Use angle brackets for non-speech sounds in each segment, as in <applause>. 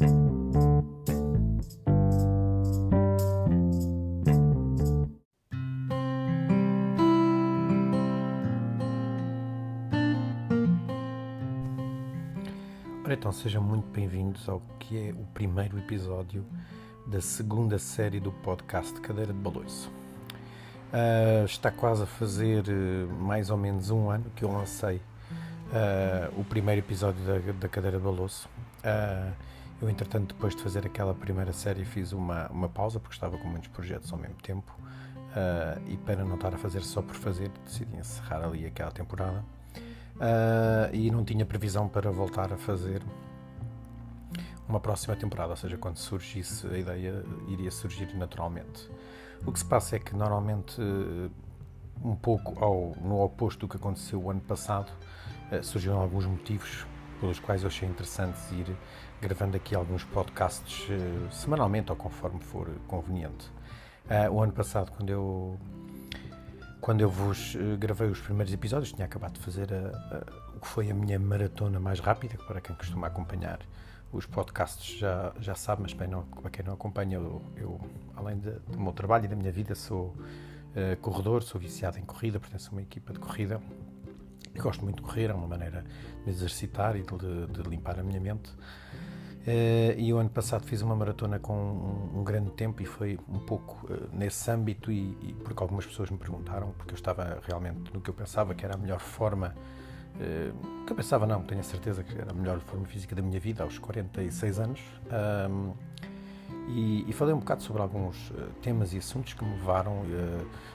Ora então, sejam muito bem-vindos ao que é o primeiro episódio da segunda série do podcast Cadeira de Baloiço. Uh, está quase a fazer uh, mais ou menos um ano que eu lancei uh, o primeiro episódio da, da Cadeira de Baloiço. Eu, entretanto, depois de fazer aquela primeira série, fiz uma, uma pausa porque estava com muitos projetos ao mesmo tempo e para não estar a fazer só por fazer, decidi encerrar ali aquela temporada uh, e não tinha previsão para voltar a fazer uma próxima temporada, ou seja, quando surgisse a ideia iria surgir naturalmente. O que se passa é que normalmente um pouco ao, no oposto do que aconteceu o ano passado, uh, surgiram alguns motivos pelos quais eu achei interessante ir gravando aqui alguns podcasts uh, semanalmente ou conforme for conveniente. Uh, o ano passado, quando eu quando eu vos uh, gravei os primeiros episódios, tinha acabado de fazer a, a, o que foi a minha maratona mais rápida, para quem costuma acompanhar os podcasts já, já sabe, mas bem, não, para quem não acompanha, eu, eu além de, do meu trabalho e da minha vida, sou corredor, sou viciado em corrida, pertenço a uma equipa de corrida. Eu gosto muito de correr, é uma maneira de me exercitar e de, de limpar a minha mente. Uh, e o ano passado fiz uma maratona com um, um grande tempo e foi um pouco uh, nesse âmbito e, e, porque algumas pessoas me perguntaram porque eu estava realmente no que eu pensava que era a melhor forma uh, que eu pensava não, tenho a certeza que era a melhor forma física da minha vida aos 46 anos um, e, e, falei um bocado sobre alguns temas e assuntos que me levaram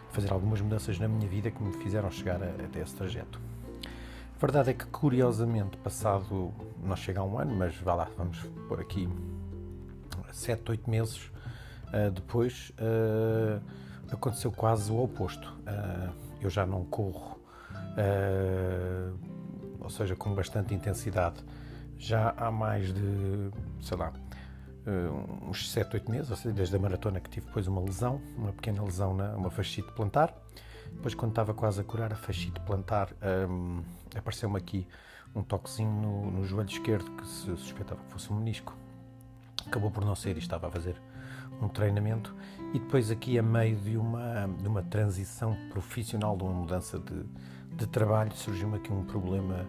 a fazer algumas mudanças na minha vida que me fizeram chegar a, até esse trajeto. A verdade é que, curiosamente, passado, não chega a um ano, mas vá lá, vamos por aqui, sete, oito meses uh, depois, uh, aconteceu quase o oposto. Uh, eu já não corro, ou seja, com bastante intensidade, já há mais de, sei lá, uns 7, 8 meses, ou seja, desde a maratona que tive depois uma lesão, uma pequena lesão na uma fascite plantar. Depois, quando estava quase a curar a fascite plantar, um, apareceu-me aqui um toquezinho no, no, joelho esquerdo que se suspeitava que fosse um menisco. Acabou por não ser e estava a fazer um treinamento. E depois, aqui a meio de uma, de uma transição profissional, de uma mudança de, de trabalho, surgiu-me aqui um problema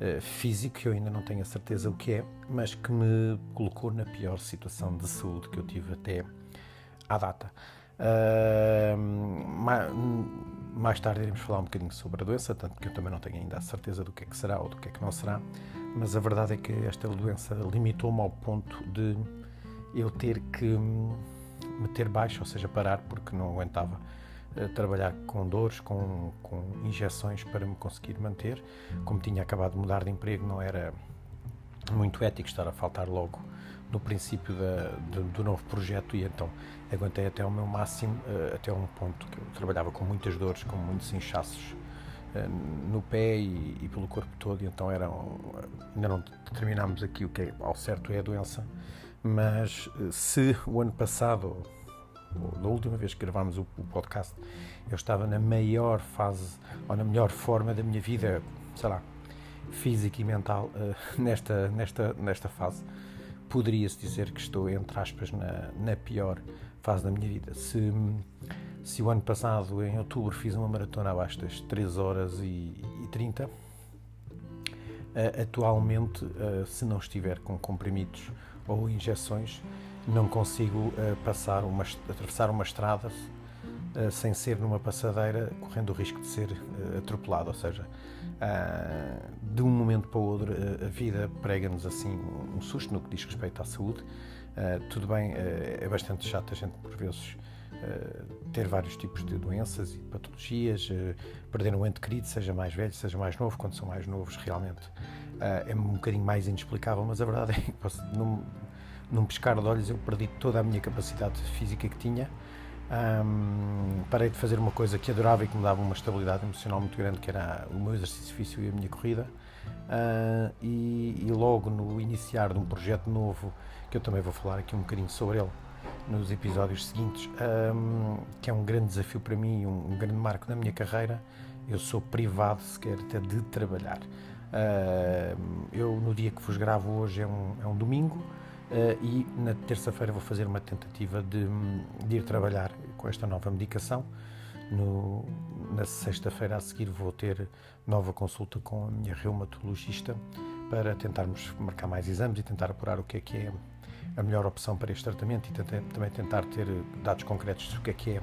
uh, físico que eu ainda não tenho a certeza o que é, mas que me colocou na pior situação de saúde que eu tive até à data. Mais tarde iremos falar um bocadinho sobre a doença, tanto que eu também não tenho ainda a certeza do que é que será ou do que é que não será, mas a verdade é que esta doença limitou-me ao ponto de eu ter que meter baixo, ou seja, parar, porque não aguentava uh, trabalhar com dores, com, com injeções para me conseguir manter. Como tinha acabado de mudar de emprego, não era muito ético estar a faltar logo no princípio da, do, do, novo projeto e então aguentei até o meu máximo, uh, até um ponto que eu trabalhava com muitas dores, com muitos inchaços uh, no pé e, e, pelo corpo todo, e então era ainda não determinámos aqui o que é, ao certo é a doença, mas uh, se o ano passado, da última vez que gravámos o, o, podcast, eu estava na maior fase, ou na melhor forma da minha vida, sei lá, física e mental, <laughs> nesta, nesta, nesta fase, poderia-se dizer que estou, entre aspas, na, na pior fase da minha vida. Se, se o ano passado, em outubro, fiz uma maratona abaixo das 3 horas e, e 30, uh, atualmente, uh, se não estiver com comprimidos ou injeções, não consigo uh, passar uma, atravessar uma estrada sem ser numa passadeira, correndo o risco de ser atropelado. Ou seja, de um momento para o outro, a vida prega-nos assim um susto no que diz respeito à saúde Uh, tudo bem, uh, é bastante chato a gente, por vezes, ter vários tipos de doenças e patologias, perder um ente querido, seja mais velho, seja mais novo, quando são mais novos, realmente é um bocadinho mais inexplicável, mas a verdade é que <laughs> posso, num, num piscar de olhos eu perdi toda a minha capacidade física que tinha. Um, parei de fazer uma coisa que adorava e que me dava uma estabilidade emocional muito grande, que era o meu exercício físico e a minha corrida. Uh, e, e, logo no iniciar de um projeto novo que eu também vou falar aqui um bocadinho sobre ele nos episódios seguintes, um, que é um grande desafio para mim, um, um, grande marco na minha carreira. Eu sou privado sequer até de trabalhar. Uh, eu, no dia que vos gravo hoje, é um, é um domingo, e na terça-feira vou fazer uma tentativa de, de, ir trabalhar com esta nova medicação. No, na sexta-feira a seguir vou ter nova consulta com a minha reumatologista para tentarmos marcar mais exames e tentar apurar o que é que é a melhor opção para este tratamento e também tentar ter dados concretos sobre o que é que é,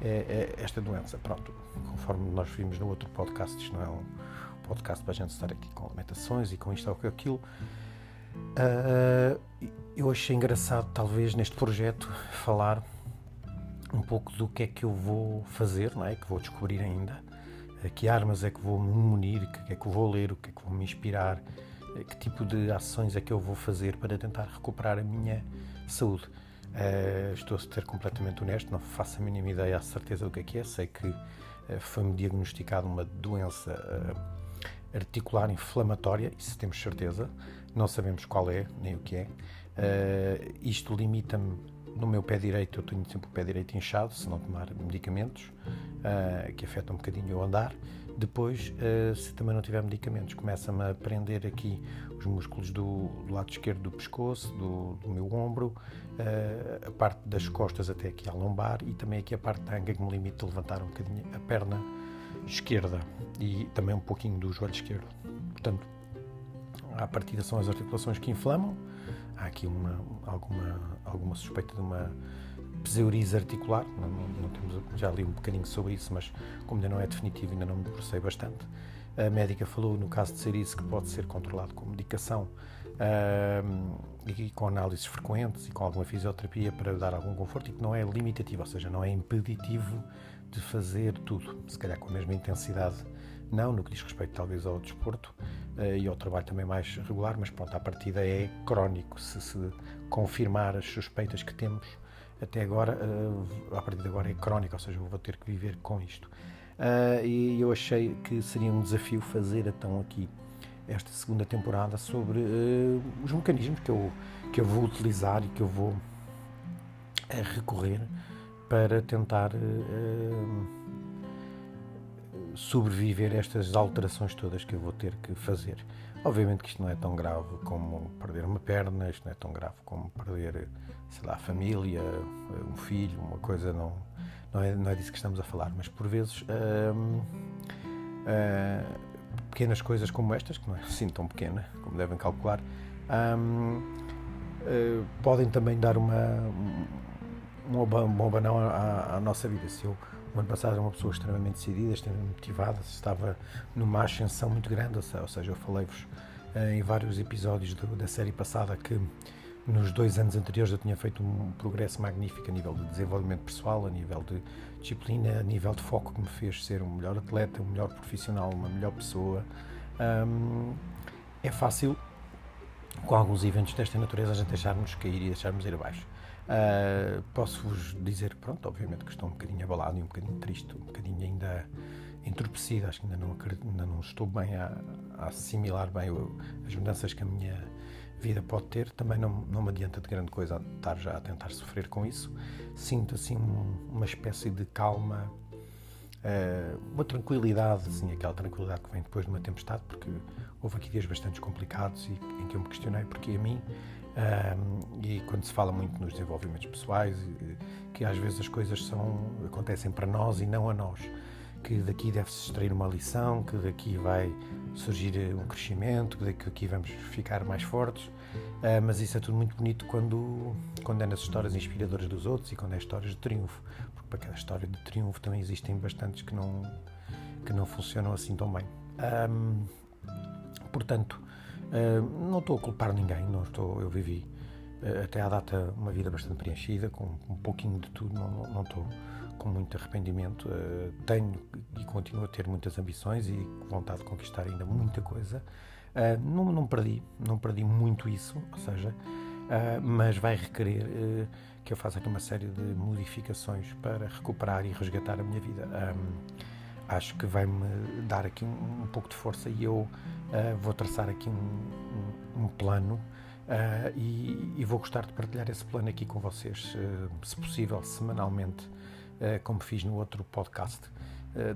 é, é esta doença. Pronto, conforme nós vimos no outro podcast, isto não é um podcast para a gente estar aqui com lamentações e com isto ou com aquilo. Uh, eu achei engraçado, talvez, neste projeto, falar um pouco do que é que eu vou fazer, não é? Que vou descobrir ainda. A que armas é que vou me munir, o que é que vou ler, o que é que vou me inspirar, que tipo de ações é que eu vou fazer para tentar recuperar a minha saúde. Uh, estou a ser completamente honesto, não faço a mínima ideia, a certeza do que é que é. Sei que uh, foi-me diagnosticada uma doença uh, articular inflamatória, isso temos certeza. Não sabemos qual é, nem o que é. isto limita-me no meu pé direito, eu tenho sempre o pé direito inchado, se não tomar medicamentos, que afetam um bocadinho o andar. Depois, uh, se também não tiver medicamentos, começa-me a prender aqui os músculos do, do lado esquerdo do pescoço, do, do meu ombro, uh, a parte das costas até aqui à lombar e também aqui a parte da anga que me limita a levantar um bocadinho a perna esquerda e também um pouquinho do joelho esquerdo. Portanto, à partida são as articulações que inflamam. Há aqui uma, alguma, alguma suspeita de uma pseurize articular, não, não, temos, já li um bocadinho sobre isso, mas como ainda não é definitivo, ainda não me debrucei bastante. A médica falou, no caso de ser isso, que pode ser controlado com medicação uh, e com análises frequentes e com alguma fisioterapia para dar algum conforto e que não é limitativo, ou seja, não é impeditivo de fazer tudo, se calhar com a mesma intensidade, não, no que diz respeito talvez ao desporto uh, e ao trabalho também mais regular, mas pronto, a partida é crónico, se se confirmar as suspeitas que temos até agora, uh, a partir de agora é crónica, ou seja, vou ter que viver com isto. Uh, e eu achei que seria um desafio fazer então aqui esta segunda temporada sobre os mecanismos que eu, que eu vou utilizar e que eu vou recorrer para tentar sobreviver a estas alterações todas que eu vou ter que fazer. Obviamente que isto não é tão grave como perder uma perna, isto não é tão grave como perder, sei lá, a família, um filho, uma coisa, não, não, é, não é disso que estamos a falar, mas por vezes hum, hum, pequenas coisas como estas, que não é assim tão pequena, como devem calcular, hum, hum podem também dar uma, um bom banão à, à nossa vida. Se eu o ano passado era uma pessoa extremamente decidida, extremamente motivada, estava numa ascensão muito grande, ou seja, eu falei-vos eh, em vários episódios da série passada que nos dois anos anteriores eu tinha feito um progresso magnífico a nível de desenvolvimento pessoal, a nível de disciplina, a nível de foco que me fez ser um melhor atleta, um melhor profissional, uma melhor pessoa. É fácil, com alguns eventos desta natureza, a gente deixarmos cair e deixarmos ir abaixo. Uh, Posso-vos dizer, pronto, obviamente que estou um bocadinho abalado e um bocadinho triste, um bocadinho ainda entorpecido, acho que ainda não, acredito, ainda não estou bem a, a assimilar bem as mudanças que a minha vida pode ter. Também não, não me adianta de grande coisa estar já a tentar sofrer com isso. Sinto assim uma espécie de calma, uh, uma tranquilidade, assim, aquela tranquilidade que vem depois de uma tempestade, porque houve aqui dias bastante complicados e em que eu me questionei porque a mim. Um, e quando se fala muito nos desenvolvimentos pessoais, que às vezes as coisas são, acontecem para nós e não a nós, que daqui deve-se extrair uma lição, que daqui vai surgir um crescimento, que daqui vamos ficar mais fortes, uh, mas isso é tudo muito bonito quando, quando é nas histórias inspiradoras dos outros e quando é histórias de triunfo, porque para cada história de triunfo também existem bastantes que não, que não funcionam assim tão bem. Um, portanto, Uh, não estou a culpar ninguém, não estou, eu vivi uh, até à data uma vida bastante preenchida, com um pouquinho de tudo, não, não, não estou com muito arrependimento. Uh, tenho e continuo a ter muitas ambições e vontade de conquistar ainda muita coisa. não, não perdi, não perdi muito isso, ou seja, mas vai requerer que eu faça aqui uma série de modificações para recuperar e resgatar a minha vida. Um, acho que vai-me dar aqui um, um, pouco de força e eu uh, vou traçar aqui um, um, um plano uh, e, e, vou gostar de partilhar esse plano aqui com vocês, uh, se possível, semanalmente, como fiz no outro podcast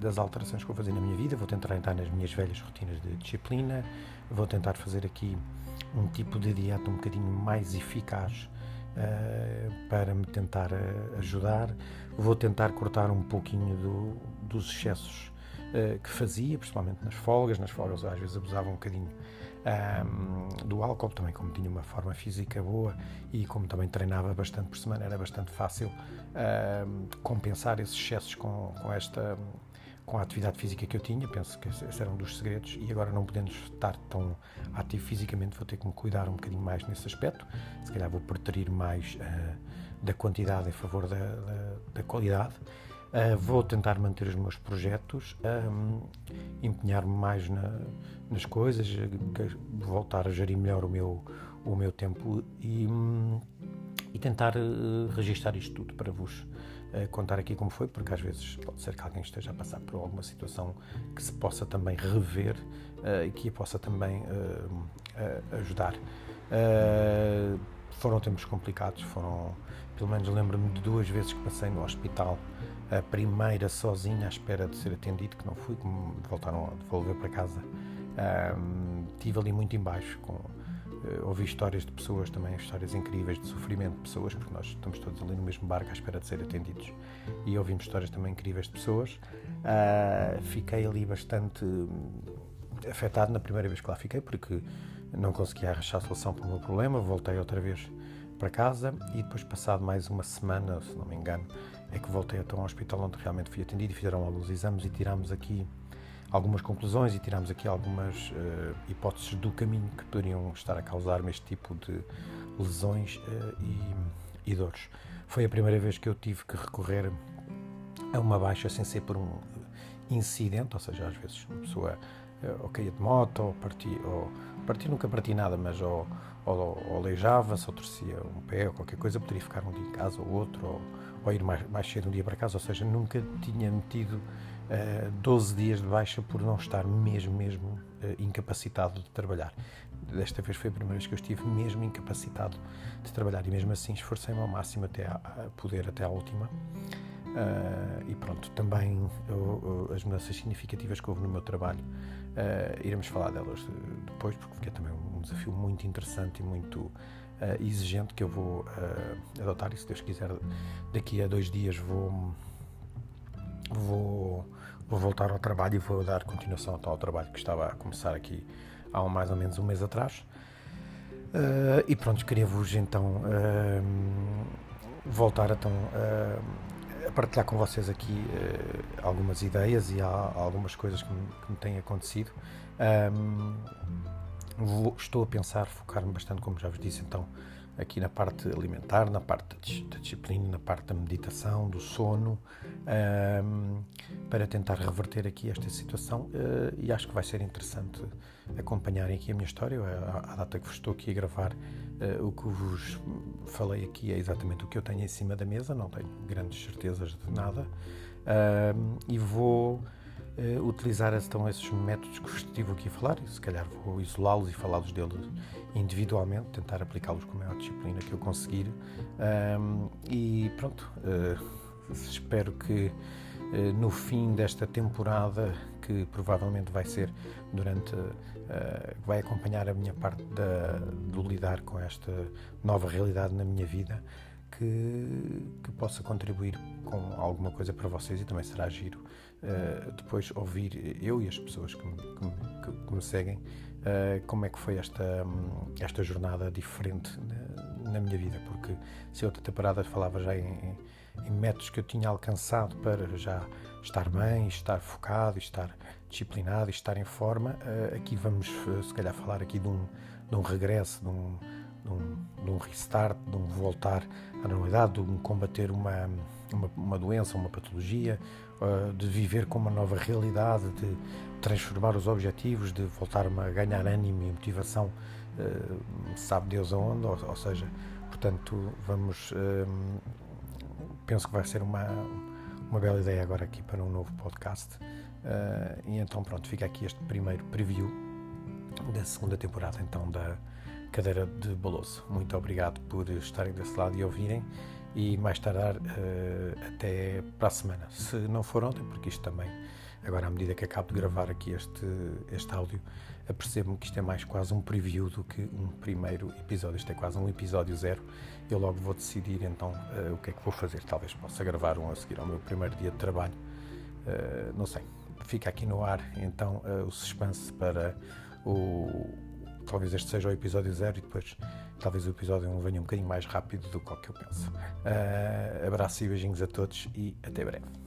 das alterações que vou fazer na minha vida. Vou tentar entrar nas minhas velhas rotinas de disciplina, vou tentar fazer aqui um tipo de dieta um bocadinho mais eficaz uh, para me tentar ajudar. Vou tentar cortar um pouquinho do, dos excessos uh, que fazia, principalmente nas folgas. Nas folgas às vezes abusava um bocadinho um, do álcool, também como tinha uma forma física boa e como também treinava bastante por semana, era bastante fácil um, compensar esses excessos com, com esta com a atividade física que eu tinha, penso que esse era um dos segredos, e agora não podendo estar tão ativo fisicamente, vou ter que me cuidar um bocadinho mais nesse aspecto. Se calhar vou preterir mais uh, da quantidade em favor da, da, da qualidade. Uh, vou tentar manter os meus projetos, um, empenhar-me mais na, nas coisas, voltar a gerir melhor o meu, o meu tempo e, um, e tentar uh, registar isto tudo para vos contar aqui como foi, porque às vezes pode ser que alguém esteja a passar por alguma situação que se possa também rever uh, e que a possa também uh, ajudar. foram tempos complicados, foram, pelo menos lembro-me de duas vezes que passei no hospital, a primeira sozinha à espera de ser atendido, que não fui, que me voltaram a devolver para casa. tive ali muito embaixo com uh, ouvi histórias de pessoas também, histórias incríveis de sofrimento de pessoas, porque nós estamos todos ali no mesmo barco à espera de ser atendidos. E ouvimos histórias também incríveis de pessoas. Uh, fiquei ali bastante afetado na primeira vez que lá fiquei, porque não conseguia arranjar solução para o meu problema. Voltei outra vez para casa e depois, passado mais uma semana, se não me engano, é que voltei até um hospital onde realmente fui atendido e fizeram alguns exames e tirámos aqui algumas conclusões e tiramos aqui algumas uh, hipóteses do caminho que poderiam estar a causar-me este tipo de lesões uh, e, e, dores. Foi a primeira vez que eu tive que recorrer a uma baixa sem ser por um incidente, ou seja, às vezes uma pessoa uh, ou caía de moto, ou partia, ou partia nunca partia nada, mas ou, ou, ou aleijava-se, ou torcia um pé, ou qualquer coisa, poderia ficar um dia em casa ou outro, ou, ou ir mais, mais cedo um dia para casa, ou seja, nunca tinha metido uh, eh, 12 dias de baixa por não estar mesmo, mesmo uh, incapacitado de trabalhar. Desta vez foi a primeira vez que eu estive mesmo incapacitado de trabalhar e mesmo assim esforcei-me ao máximo até a, a poder, até à última. Uh, e pronto, também as mudanças significativas que houve no meu trabalho, iremos falar delas depois, porque é também um desafio muito interessante e muito exigente que eu vou adotar. E se Deus quiser, daqui a dois dias vou, vou vou voltar ao trabalho e vou dar continuação ao trabalho que estava a começar aqui há mais ou menos um mês atrás. Uh, e pronto, queria-vos então uh, voltar então, uh, a partilhar com vocês aqui algumas ideias e algumas coisas que me, que me têm acontecido. Vou, estou a pensar, focar-me bastante, como já vos disse, então, aqui na parte alimentar, na parte da disciplina, na parte da meditação, do sono, um, para tentar reverter aqui esta situação uh, e acho que vai ser interessante acompanharem aqui a minha história. A, data que vos estou aqui a gravar, uh, o que vos falei aqui é exatamente o que eu tenho em cima da mesa, não tenho grandes certezas de nada e vou uh, utilizar então esses métodos que estive aqui a falar, se calhar vou isolá-los e falá-los deles individualmente, tentar aplicá-los com a maior disciplina que eu conseguir. Um, e pronto, uh, espero que uh, no fim desta temporada, que provavelmente vai ser durante. vai acompanhar a minha parte da, lidar com esta nova realidade na minha vida, que, que possa contribuir com alguma coisa para vocês e também será giro uh, depois ouvir eu e as pessoas que me, que, que me seguem uh, como é que foi esta, esta jornada diferente na, na, minha vida, porque se outra temporada falava já em, em métodos que eu tinha alcançado para já estar bem, estar focado, estar disciplinado, estar em forma, uh, aqui vamos se calhar falar aqui de um, de um regresso, de um, de um, de um restart, de um voltar à normalidade, de um combater uma, uma, uma doença, uma patologia, uh, de viver com uma nova realidade, de transformar os objetivos, de voltar a ganhar ânimo e motivação, uh, sabe Deus aonde, ou, ou seja, portanto, vamos. Uh, penso que vai ser uma, uma bela ideia agora aqui para um novo podcast. e então, pronto, fica aqui este primeiro preview da segunda temporada então da cadeira de Boloso. Muito obrigado por estarem desse lado e ouvirem e mais tardar uh, até para a semana. Se não for ontem, porque isto também Agora, à medida que acabo de gravar aqui este, este áudio, apercebo-me que isto é mais quase um preview do que um primeiro episódio. Isto é quase um episódio zero. Eu logo vou decidir então uh, o que é que vou fazer. Talvez possa gravar um a seguir ao meu primeiro dia de trabalho. Uh, não sei. Fica aqui no ar então uh, o suspense para o. Talvez este seja o episódio zero e depois talvez o episódio 1 venha um bocadinho mais rápido do que o que eu penso. abraço e beijinhos a todos e até breve.